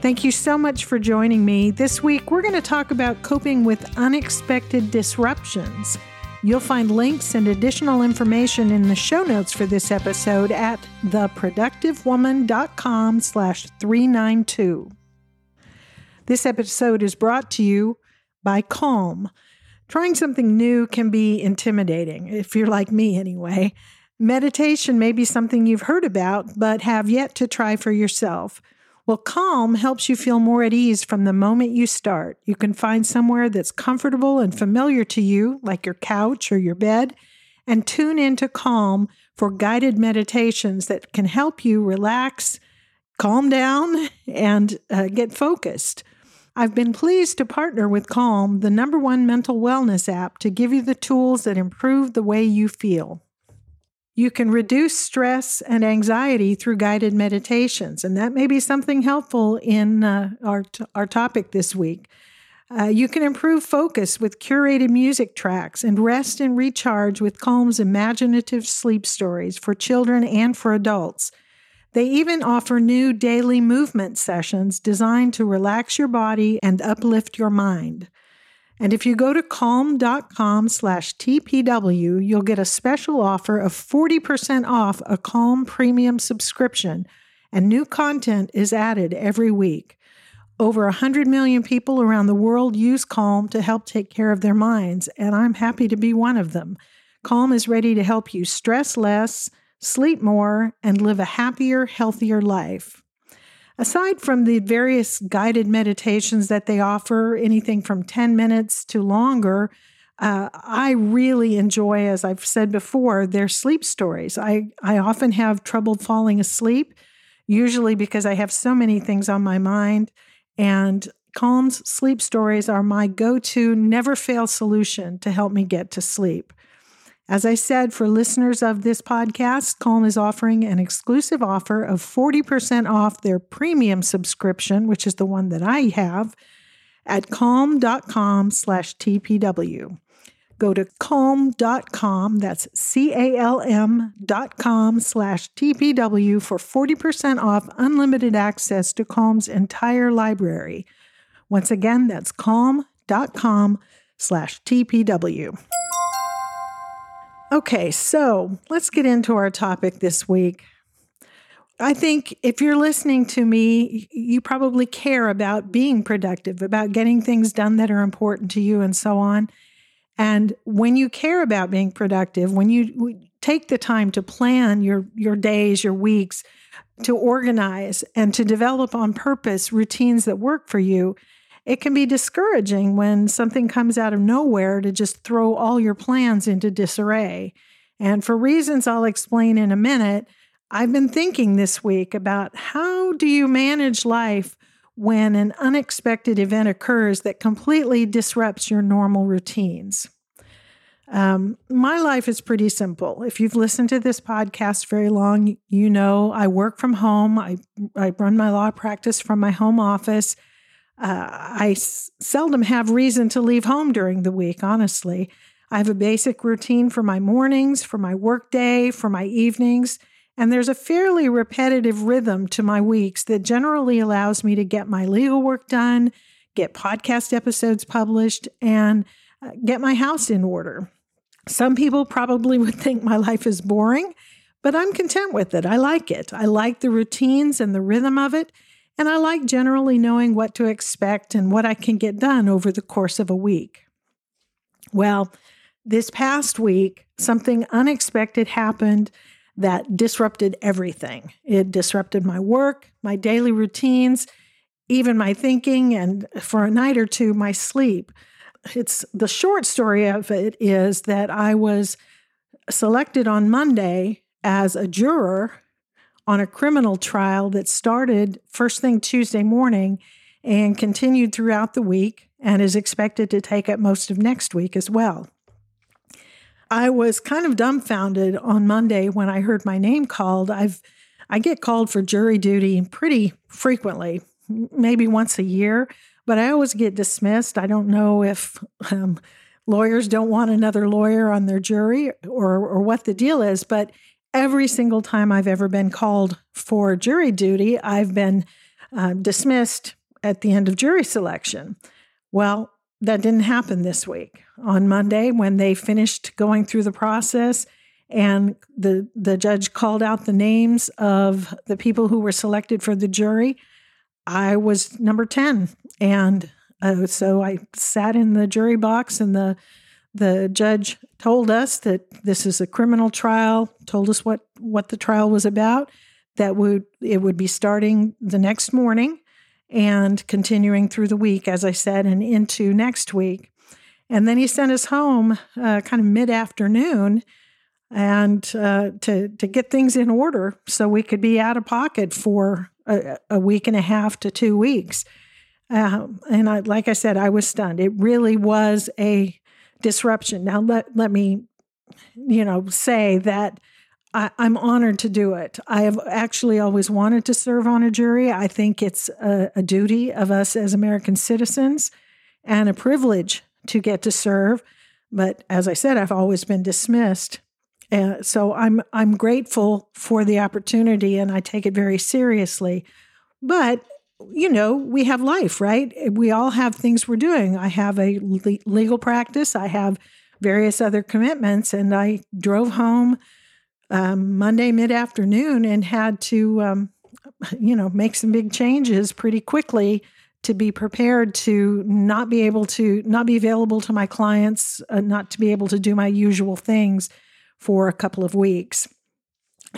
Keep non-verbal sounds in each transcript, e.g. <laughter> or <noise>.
Thank you so much for joining me. This week, we're going to talk about coping with unexpected disruptions. You'll find links and additional information in the show notes for this episode at theproductivewoman.com slash 392. This episode is brought to you by Calm. Trying something new can be intimidating, if you're like me anyway. Meditation may be something you've heard about, but have yet to try for yourself. Well, Calm helps you feel more at ease from the moment you start. You can find somewhere that's comfortable and familiar to you, like your couch or your bed, and tune into Calm for guided meditations that can help you relax, calm down, <laughs> and uh, get focused. I've been pleased to partner with Calm, the number one mental wellness app, to give you the tools that improve the way you feel. You can reduce stress and anxiety through guided meditations, and that may be something helpful in uh, our, t- our topic this week. Uh, you can improve focus with curated music tracks and rest and recharge with Calm's imaginative sleep stories for children and for adults. They even offer new daily movement sessions designed to relax your body and uplift your mind. And if you go to calm.com slash TPW, you'll get a special offer of 40% off a Calm premium subscription, and new content is added every week. Over 100 million people around the world use Calm to help take care of their minds, and I'm happy to be one of them. Calm is ready to help you stress less, sleep more, and live a happier, healthier life. Aside from the various guided meditations that they offer, anything from 10 minutes to longer, uh, I really enjoy, as I've said before, their sleep stories. I, I often have trouble falling asleep, usually because I have so many things on my mind. And Calm's sleep stories are my go to, never fail solution to help me get to sleep. As I said, for listeners of this podcast, Calm is offering an exclusive offer of 40% off their premium subscription, which is the one that I have, at calm.com slash TPW. Go to calm.com, that's C A L M dot com slash TPW for 40% off unlimited access to Calm's entire library. Once again, that's calm.com slash TPW. Okay, so let's get into our topic this week. I think if you're listening to me, you probably care about being productive, about getting things done that are important to you, and so on. And when you care about being productive, when you take the time to plan your, your days, your weeks, to organize and to develop on purpose routines that work for you, it can be discouraging when something comes out of nowhere to just throw all your plans into disarray. And for reasons I'll explain in a minute, I've been thinking this week about how do you manage life when an unexpected event occurs that completely disrupts your normal routines. Um, my life is pretty simple. If you've listened to this podcast very long, you know I work from home. I, I run my law practice from my home office. Uh, I s- seldom have reason to leave home during the week, honestly. I have a basic routine for my mornings, for my workday, for my evenings, and there's a fairly repetitive rhythm to my weeks that generally allows me to get my legal work done, get podcast episodes published, and uh, get my house in order. Some people probably would <laughs> think my life is boring, but I'm content with it. I like it. I like the routines and the rhythm of it. And I like generally knowing what to expect and what I can get done over the course of a week. Well, this past week, something unexpected happened that disrupted everything. It disrupted my work, my daily routines, even my thinking, and for a night or two, my sleep. It's the short story of it is that I was selected on Monday as a juror on a criminal trial that started first thing Tuesday morning and continued throughout the week and is expected to take up most of next week as well. I was kind of dumbfounded on Monday when I heard my name called. I've I get called for jury duty pretty frequently, maybe once a year, but I always get dismissed. I don't know if um, lawyers don't want another lawyer on their jury or or what the deal is, but every single time I've ever been called for jury duty, I've been uh, dismissed at the end of jury selection. Well, that didn't happen this week. On Monday, when they finished going through the process, and the the judge called out the names of the people who were selected for the jury, I was number ten, and uh, so I sat in the jury box, and the the judge told us that this is a criminal trial. Told us what what the trial was about. That would it would be starting the next morning, and continuing through the week, as I said, and into next week. And then he sent us home uh, kind of mid afternoon and uh, to, to get things in order so we could be out of pocket for a, a week and a half to two weeks. Um, and I, like I said, I was stunned. It really was a disruption. Now, let, let me, you know, say that I, am honored to do it. I have actually always wanted to serve on a jury. I think it's a, a duty of us as American citizens and a privilege to get to serve. But as I said, I've always been dismissed. Uh, so I'm I'm grateful for the opportunity, and I take it very seriously. But you know, we have life, right? We all have things we're doing. I have a le- legal practice. I have various other commitments, and I drove home um, Monday mid afternoon and had to, um, <laughs> you know, make some big changes pretty quickly to be prepared to not be able to not be available to my clients, uh, not to be able to do my usual things for a couple of weeks.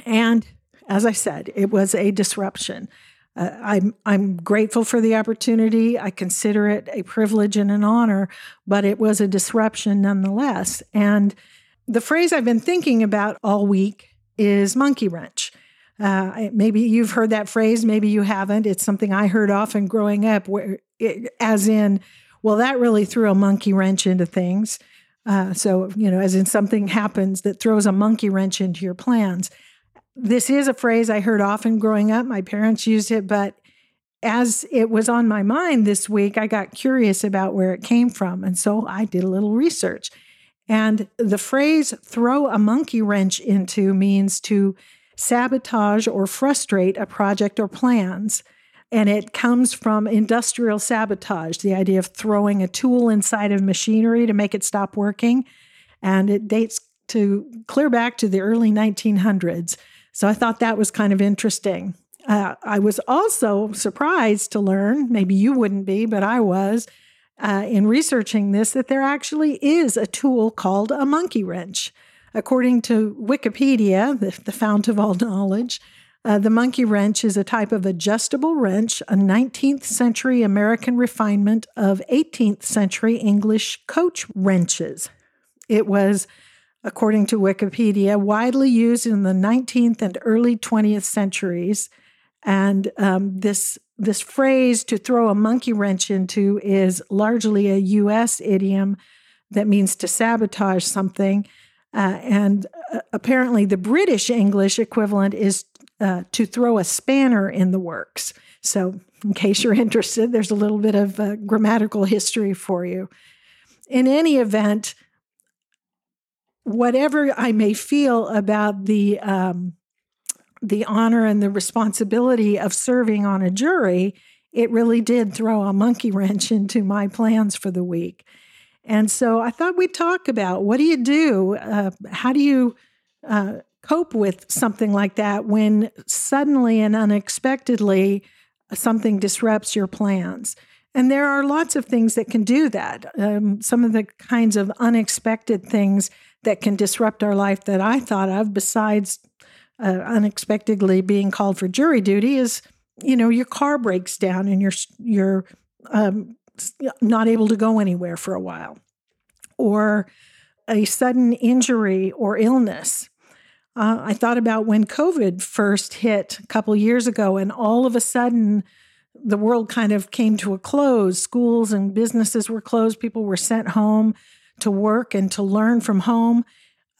And as I said, it was a disruption. Uh, I'm I'm grateful for the opportunity. I consider it a privilege and an honor, but it was a disruption nonetheless. And the phrase I've been thinking about all week is monkey wrench. Uh, maybe you've heard that phrase, maybe you haven't. It's something I heard often growing up, where it, as in, well, that really threw a monkey wrench into things. Uh, so, you know, as in something happens that throws a monkey wrench into your plans. This is a phrase I heard often growing up. My parents used it, but as it was on my mind this week, I got curious about where it came from. And so I did a little research. And the phrase throw a monkey wrench into means to sabotage or frustrate a project or plans. And it comes from industrial sabotage, the idea of throwing a tool inside of machinery to make it stop working. And it dates to clear back to the early 1900s. So I thought that was kind of interesting. Uh, I was also surprised to learn, maybe you wouldn't be, but I was, uh, in researching this that there actually is a tool called a monkey wrench. According to Wikipedia, the, the fount of all <laughs> knowledge, uh, the monkey wrench is a type of adjustable wrench, a 19th century American refinement of 18th century English coach wrenches. It was, according to Wikipedia, widely used in the 19th and early 20th centuries. And um, this this phrase to throw a monkey wrench into is largely a US idiom that means to sabotage something. Uh, and uh, apparently, the British English equivalent is uh, to throw a spanner in the works. So, in case you're interested, there's a little bit of uh, grammatical history for you. In any event, whatever I may feel about the um, the honor and the responsibility of serving on a jury, it really did throw a monkey <laughs> wrench into my plans for the week. And so I thought we'd talk about what do you do? Uh, how do you uh, cope with something like that when suddenly and unexpectedly something disrupts your plans? And there are lots of things that can do that. Um, some of the kinds of unexpected things that can disrupt our life that I thought of, besides uh, unexpectedly being called for jury duty is you know your car breaks down and you're you're um, not able to go anywhere for a while or a sudden injury or illness uh, i thought about when covid first hit a couple years ago and all of a sudden the world kind of came to a close. Schools and businesses were closed. People were sent home to work and to learn from home.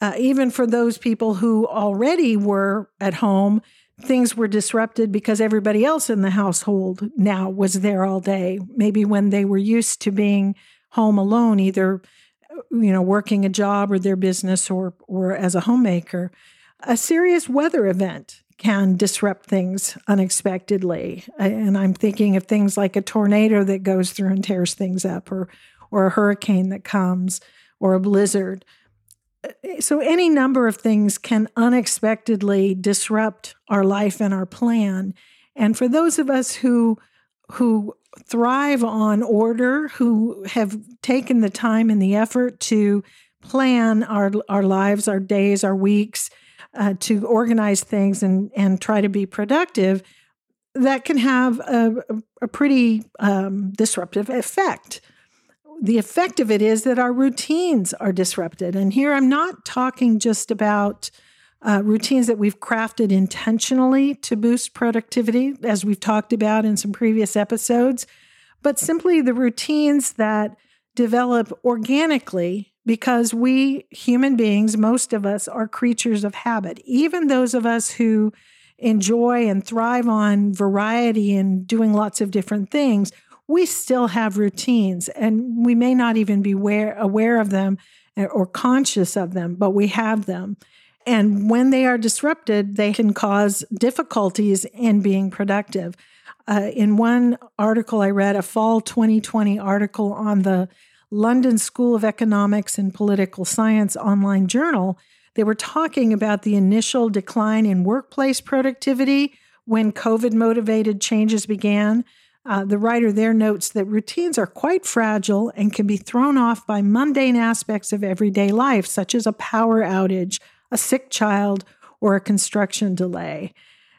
Uh, even for those people who already were at home, things were disrupted because everybody else in the household now was there all day. Maybe when they were used to being home alone, either you know working a job or their business or or as a homemaker. A serious weather event can disrupt things unexpectedly. And I'm thinking of things like a tornado that goes through and tears things up, or, or a hurricane that comes, or a blizzard. Eh, so, any number of things can unexpectedly disrupt our life and our plan. And for those of us who, who thrive on order, who have taken the time and the effort to plan our, our lives, our days, our weeks, uh, to organize things and and try to be productive, that can have a, a pretty um, disruptive effect. The effect of it is that our routines are disrupted. And here I'm not talking just about uh, routines that we've crafted intentionally to boost productivity, as we've talked about in some previous episodes, but simply the routines that develop organically because we human beings, most of us, are creatures of habit. Even those of us who enjoy and thrive on variety and doing lots of different things, we still have routines and we may not even be aware, aware of them or conscious of them, but we have them. And when they are disrupted, they can cause difficulties in being productive. Uh, in one article I read, a fall 2020 article on the London School of Economics and Political Science online journal, they were talking about the initial decline in workplace productivity when COVID motivated changes began. Uh, the writer there notes that routines are quite fragile and can be thrown off by mundane aspects of everyday life, such as a power outage, a sick child, or a construction delay.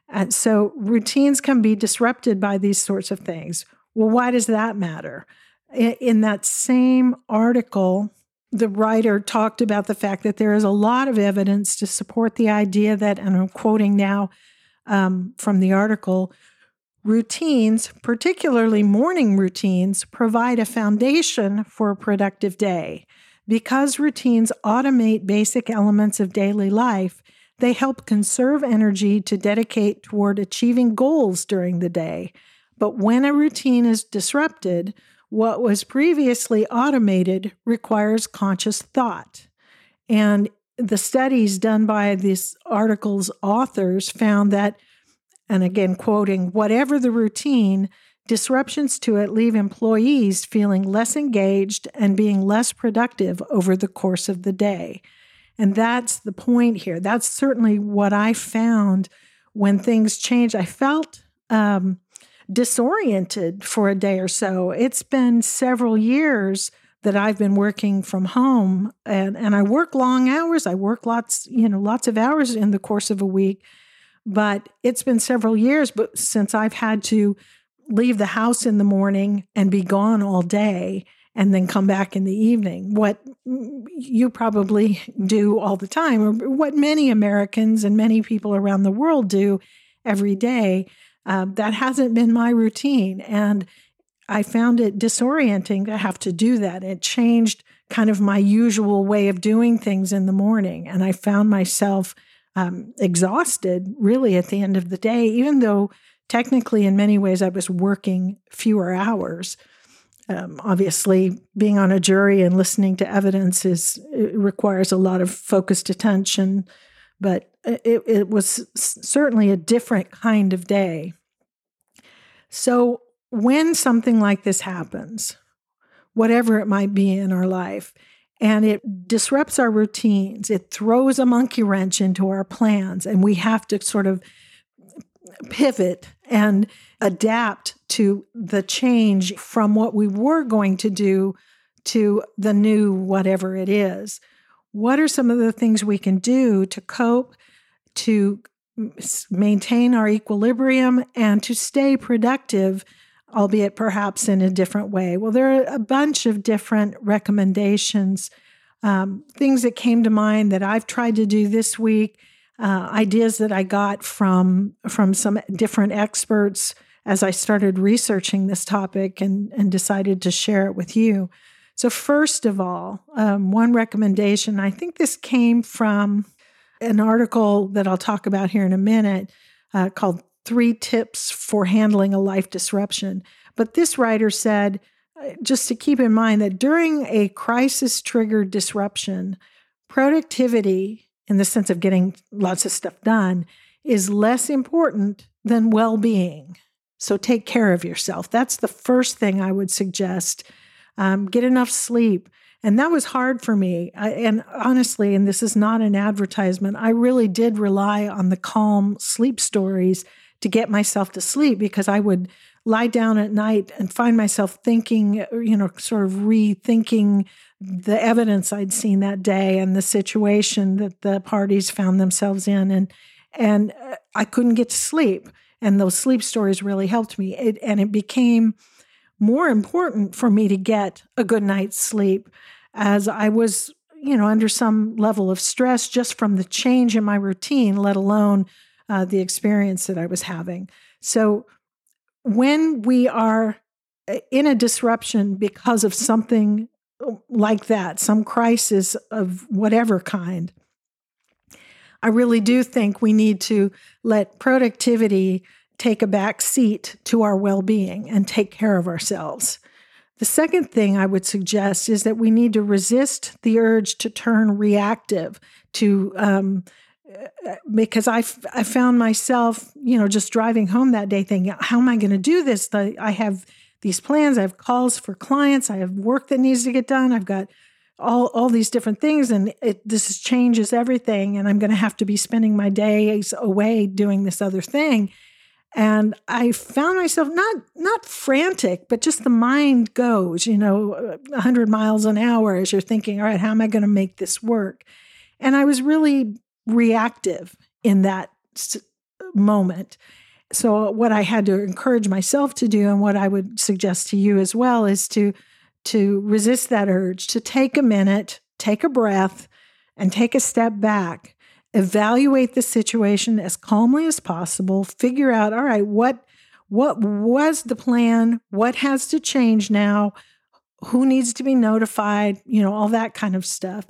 And so routines can be disrupted by these sorts of things. Well, why does that matter? In that same article, the writer talked about the fact that there is a lot of evidence to support the idea that, and I'm quoting now um, from the article, routines, particularly morning routines, provide a foundation for a productive day. Because routines automate basic elements of daily life, they help conserve energy to dedicate toward achieving goals during the day. But when a routine is disrupted, what was previously automated requires conscious thought. And the studies done by this article's authors found that, and again, quoting, whatever the routine, disruptions to it leave employees feeling less engaged and being less productive over the course of the day. And that's the point here. That's certainly what I found when things changed. I felt um, disoriented for a day or so. It's been several years that I've been working from home and, and I work long hours. I work lots, you know, lots of hours in the course of a week. But it's been several years but since I've had to leave the house in the morning and be gone all day and then come back in the evening. What you probably do all the time, or what many Americans and many people around the world do every day. Um, that hasn't been my routine. And I found it disorienting to have to do that. It changed kind of my usual way of doing things in the morning. And I found myself um, exhausted really at the end of the day, even though technically, in many ways, I was working fewer hours. Um, obviously, being on a jury and listening to evidence is requires a lot of focused attention, but it, it was certainly a different kind of day. So, when something like this happens, whatever it might be in our life, and it disrupts our routines, it throws a monkey wrench into our plans, and we have to sort of pivot and adapt to the change from what we were going to do to the new whatever it is. What are some of the things we can do to cope, to maintain our equilibrium and to stay productive, albeit perhaps in a different way? Well, there are a bunch of different recommendations, um, things that came to mind that I've tried to do this week, uh, ideas that I got from from some different experts as I started researching this topic and, and decided to share it with you. So, first of all, um, one recommendation I think this came from an article that I'll talk about here in a minute uh, called Three Tips for Handling a Life Disruption. But this writer said, uh, just to keep in mind that during a crisis triggered disruption, productivity, in the sense of getting lots of stuff done, is less important than well being. So take care of yourself. That's the first thing I would suggest. Um, get enough sleep. And that was hard for me. I, and honestly, and this is not an advertisement, I really did rely on the calm sleep stories to get myself to sleep because I would lie down at night and find myself thinking, you know, sort of rethinking the evidence I'd seen that day and the situation that the parties found themselves in. And, and uh, I couldn't get to sleep. And those sleep stories really helped me. It, and it became more important for me to get a good night's sleep as I was, you know, under some level of stress just from the change in my routine, let alone uh, the experience that I was having. So when we are uh, in a disruption because of something uh, like that, some crisis of whatever kind, I really do think we need to let productivity take a back seat to our well being and take care of ourselves. The second thing I would suggest is that we need to resist the urge to turn reactive, to um, uh, because I, I found myself, you know, just driving home that day thinking, how am I going to do this? I have these plans, I have calls for clients, I have work that needs to get done, I've got all all these different things, and it this changes everything, and I'm going to have to be spending my days away doing this other thing. And I found myself not not frantic, but just the mind goes, you know, 100 miles an hour as you're thinking, all right, how am I going to make this work? And I was really reactive in that moment. So, what I had to encourage myself to do, and what I would suggest to you as well, is to to resist that urge, to take a minute, take a breath, and take a step back. Evaluate the situation as calmly as possible. Figure out, all right, what what was the plan? What has to change now? Who needs to be notified? You know, all that kind of stuff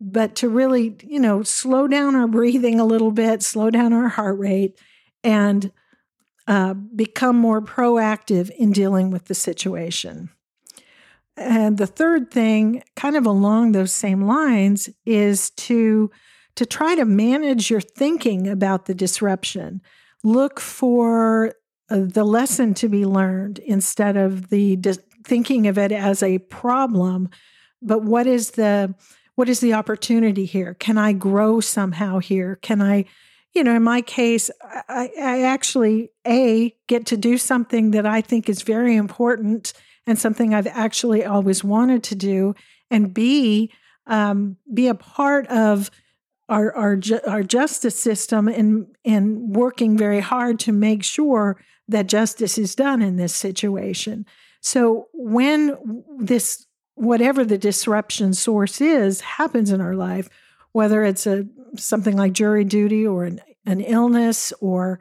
but to really, you know, slow down our <laughs> breathing a little bit, slow down our heart rate, and uh, become more proactive in dealing with the situation. And the third thing, kind of along those same lines, is to to try to manage your thinking about the disruption. Look for uh, the lesson to be learned instead of the dis- thinking of it as a problem. But what is the what is the opportunity here? Can I grow somehow here? Can I, you know, in my case, I, I actually, A, get to do something that I think is very important and something I've actually always wanted to do. And B, um, be a part of our, our, ju- our justice system and, and working very hard to make sure that justice is done in this situation. So when this whatever the disruption source is happens in our life, whether it's a something like jury duty or an, an illness or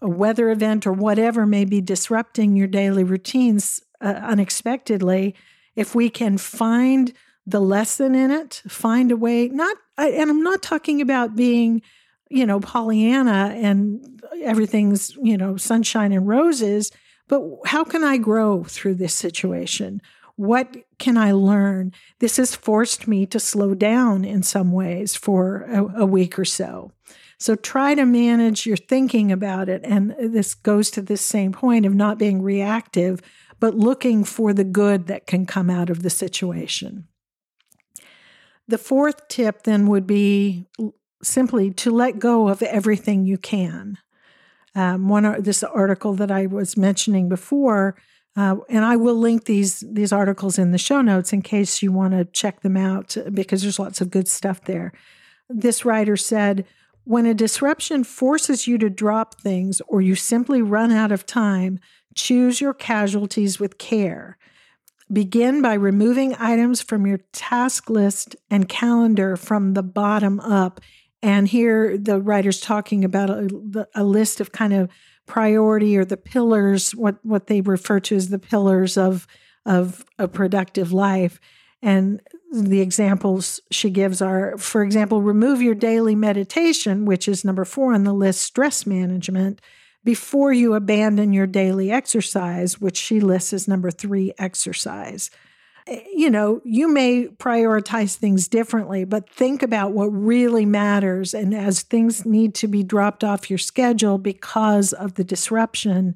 a weather event or whatever may be disrupting your daily routines uh, unexpectedly, if we can find the lesson in it, find a way, not, and I'm not talking about being, you know, Pollyanna and everything's, you know, sunshine and roses, but how can I grow through this situation? What can I learn? This has forced me to slow down in some ways for a, a week or so. So try to manage your thinking about it. And this goes to this same point of not being reactive, but looking for the good that can come out of the situation. The fourth tip then would be simply to let go of everything you can. Um, one this article that I was mentioning before uh, and I will link these these articles in the show notes in case you want to check them out because there's lots of good stuff there. This writer said, "When a disruption forces you to drop things or you simply run out of time, choose your casualties with care. Begin by removing items from your task list and calendar from the bottom up." And here the writer's talking about a, a list of kind of priority or the pillars, what, what they refer to as the pillars of, of a productive life. And the examples she gives are, for example, remove your daily meditation, which is number four on the list, stress management, before you abandon your daily exercise, which she lists as number three, exercise. Eh, you know, you may prioritize things differently, but think about what really matters. And as things need to be dropped off your schedule because of the disruption,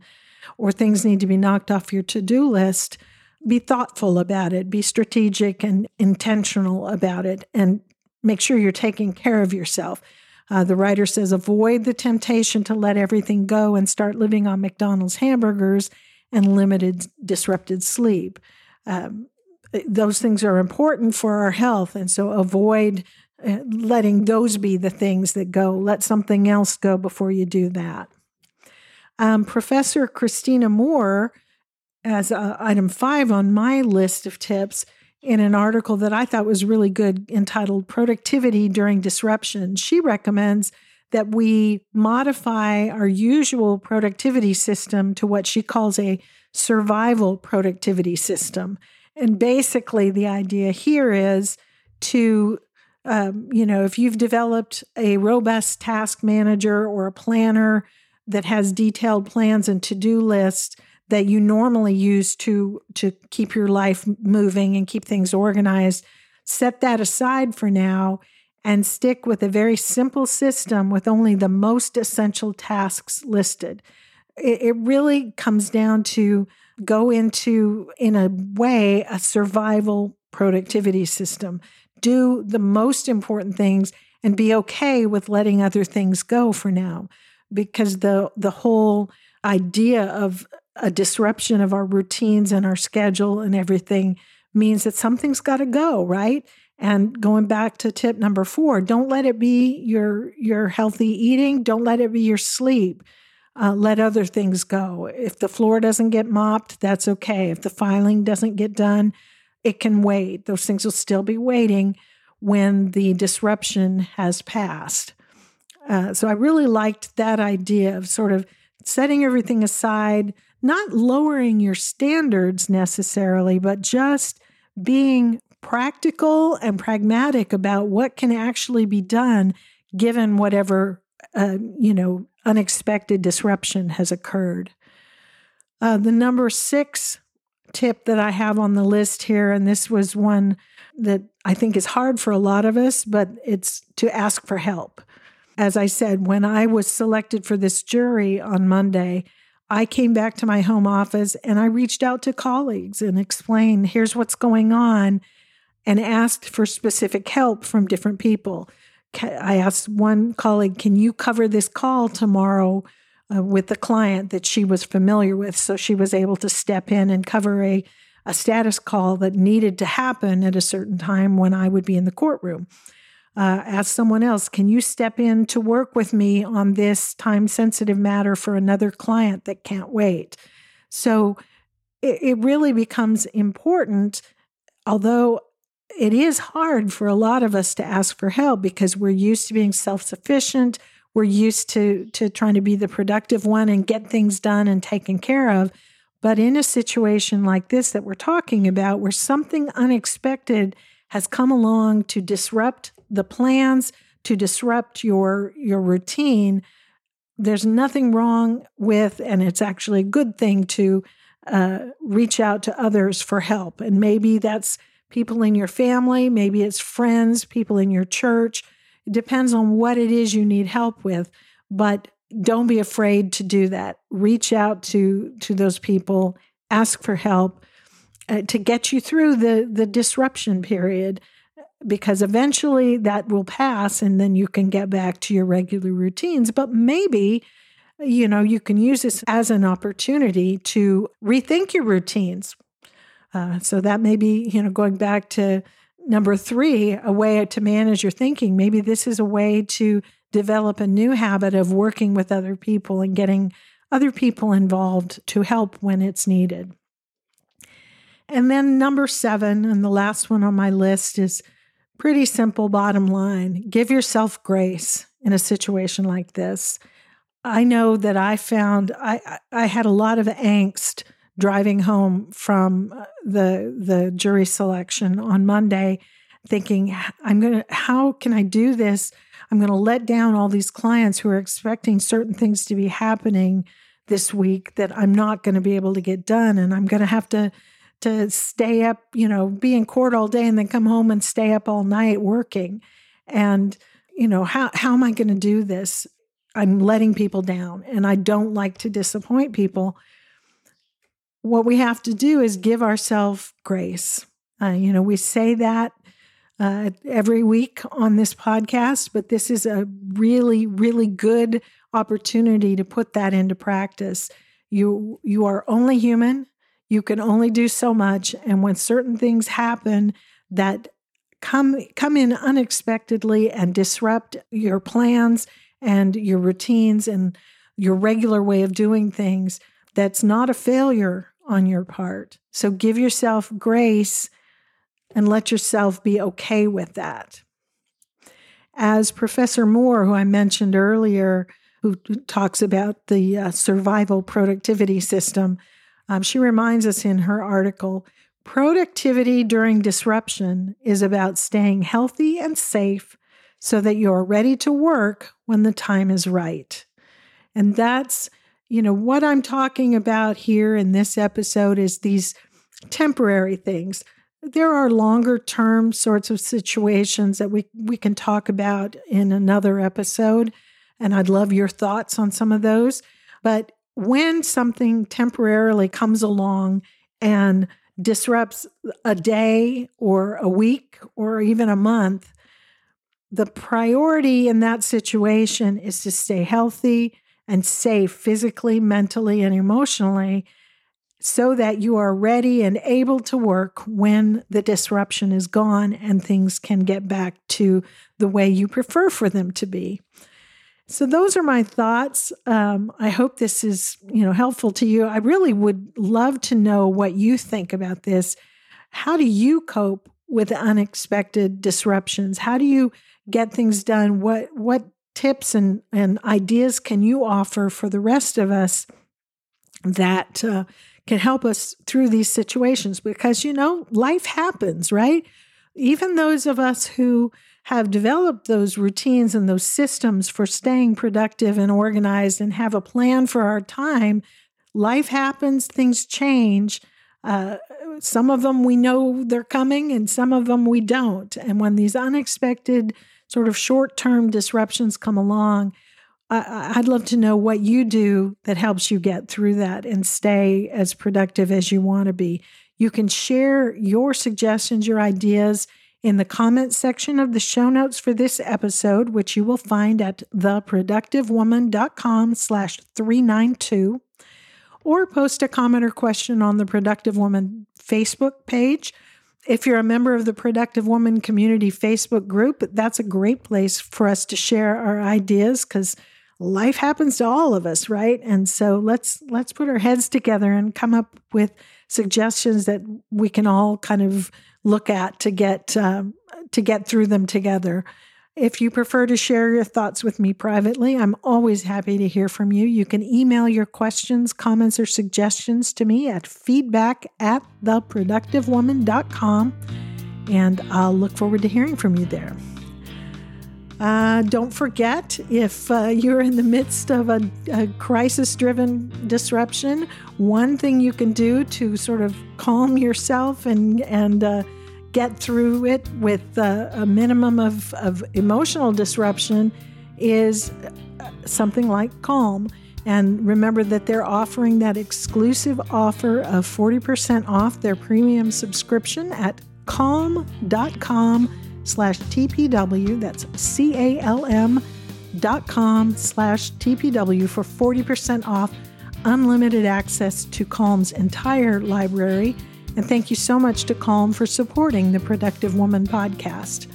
or things need to be knocked off your to do list, be thoughtful about it, be strategic and intentional about it, and make sure you're taking care of yourself. Uh, the writer says avoid the temptation to let everything go and start living on McDonald's hamburgers and limited disrupted sleep. Um, those things are important for our health. And so avoid uh, letting those be the things that go. Let something else go before you do that. Um, Professor Christina Moore, as uh, item five on my list of tips, in an article that I thought was really good entitled Productivity During Disruption, she recommends that we modify our usual productivity system to what she calls a survival productivity system. And basically, the idea here is to, um, you know, if you've developed a robust task manager or a planner that has detailed plans and to do lists that you normally use to to keep your life moving and keep things organized, set that aside for now and stick with a very simple system with only the most essential tasks listed. It, it really comes down to go into, in a way, a survival productivity system. Do the most important things and be okay with letting other things go for now. Because the the whole idea of a disruption of our routines and our schedule and everything means that something's got to go, right? And going back to tip number 4, don't let it be your your healthy eating, don't let it be your sleep uh, let other things go. If the floor doesn't get mopped, that's okay. If the filing doesn't get done, it can wait. Those things will still be waiting when the disruption has passed. Uh, so I really liked that idea of sort of setting everything aside, not lowering your standards necessarily, but just being practical and pragmatic about what can actually be done given whatever uh, you know unexpected disruption has occurred. Uh, the number six tip that I have on the list here, and this was one that I think is hard for a lot of us, but it's to ask for help. As I said, when I was selected for this jury on Monday, I came back to my home office and I reached out to colleagues and explained, here's what's going on, and asked for specific help from different people. I asked one colleague, Can you cover this call tomorrow uh, with the client that she was familiar with? So she was able to step in and cover a, a status call that needed to happen at a certain time when I would be in the courtroom. Uh, ask someone else, Can you step in to work with me on this time sensitive matter for another client that can't wait? So it, it really becomes important, although it is hard for a lot of us to ask for help because we're used to being self-sufficient we're used to to trying to be the productive one and get things done and taken care of but in a situation like this that we're talking about where something unexpected has come along to disrupt the plans to disrupt your your routine there's nothing wrong with and it's actually a good thing to uh, reach out to others for help and maybe that's people in your family, maybe it's friends, people in your church. It depends on what it is you need help with, but don't be afraid to do that. Reach out to to those people, ask for help uh, to get you through the the disruption period because eventually that will pass and then you can get back to your regular routines, but maybe you know, you can use this as an opportunity to rethink your routines uh, so that may be, you know, going back to number three, a way to manage your thinking. Maybe this is a way to develop a new habit of working with other people and getting other people involved to help when it's needed. And then number seven, and the last one on my list is pretty simple bottom line give yourself grace in a situation like this. I know that I found I I had a lot of angst driving home from uh, the the jury selection on Monday thinking I'm going to how can I do this? I'm going to let down all these clients who are expecting certain things to be happening this week that I'm not going to be able to get done and I'm going to have to to stay up, you know, be in court all day and then come home and stay up all night working. And you know, how how am I going to do this? I'm letting people down and I don't like to disappoint people. What we have to do is give ourselves grace. Uh, you know, we say that uh, every week on this podcast, but this is a really, really good opportunity to put that into practice. You you are only human. You can only do so much, and when certain things happen that come come in unexpectedly and disrupt your plans and your routines and your regular way of doing things, that's not a failure on your part. So give yourself grace and let yourself be okay with that. As Professor Moore, who I mentioned earlier, who talks about the uh, survival productivity system, um, she reminds us in her article productivity during disruption is about staying healthy and safe so that you're ready to work when the time is right. And that's, you know, what I'm talking about here in this episode is these temporary things. There are longer term sorts of situations that we, we can talk about in another episode. And I'd love your thoughts on some of those. But when something temporarily comes along and disrupts a day or a week or even a month, the priority in that situation is to stay healthy and safe physically, mentally, and emotionally so that you are ready and able to work when the disruption is gone and things can get back to the way you prefer for them to be. So those are my thoughts. Um, I hope this is you know helpful to you. I really would love to know what you think about this. How do you cope with unexpected disruptions? How do you get things done? What what tips and, and ideas can you offer for the rest of us that uh, can help us through these situations? Because you know, life happens, right? Even those of us who have developed those routines and those systems for staying productive and organized and have a plan for our time, life happens, things change. Uh, some of them we know they're coming, and some of them we don't. And when these unexpected sort of short term disruptions come along, I'd love to know what you do that helps you get through that and stay as productive as you want to be. You can share your suggestions, your ideas in the comments section of the show notes for this episode, which you will find at theproductivewoman.com slash 392, or post a comment or question on the Productive Woman Facebook page. If you're a member of the Productive Woman Community Facebook group, that's a great place for us to share our ideas because life happens to all of us, right? And so let's let's put our heads together and come up with suggestions that we can all kind of look at to get um, to get through them together. If you prefer to share your thoughts with me privately, I'm always happy to hear from you. You can email your questions, comments, or suggestions to me at feedback at theproductivewoman.com, and I'll look forward to hearing from you there. Uh, don't forget, if uh, you're in the midst of a, a crisis driven disruption, one thing you can do to sort of calm yourself and, and uh, get through it with uh, a minimum of, of emotional disruption is uh, something like Calm. And remember that they're offering that exclusive offer of 40% off their premium subscription at calm.com slash TPW. That's C A L M dot com slash TPW for 40% off unlimited access to Calm's entire library. And thank you so much to Calm for supporting the Productive Woman podcast.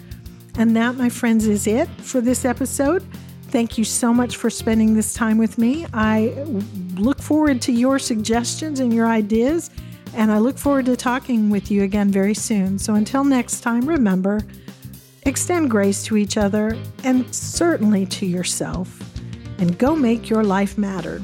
And that, my friends, is it for this episode. Thank you so much for spending this time with me. I look forward to your suggestions and your ideas, and I look forward to talking with you again very soon. So until next time, remember, Extend grace to each other and certainly to yourself. and go make your life matter.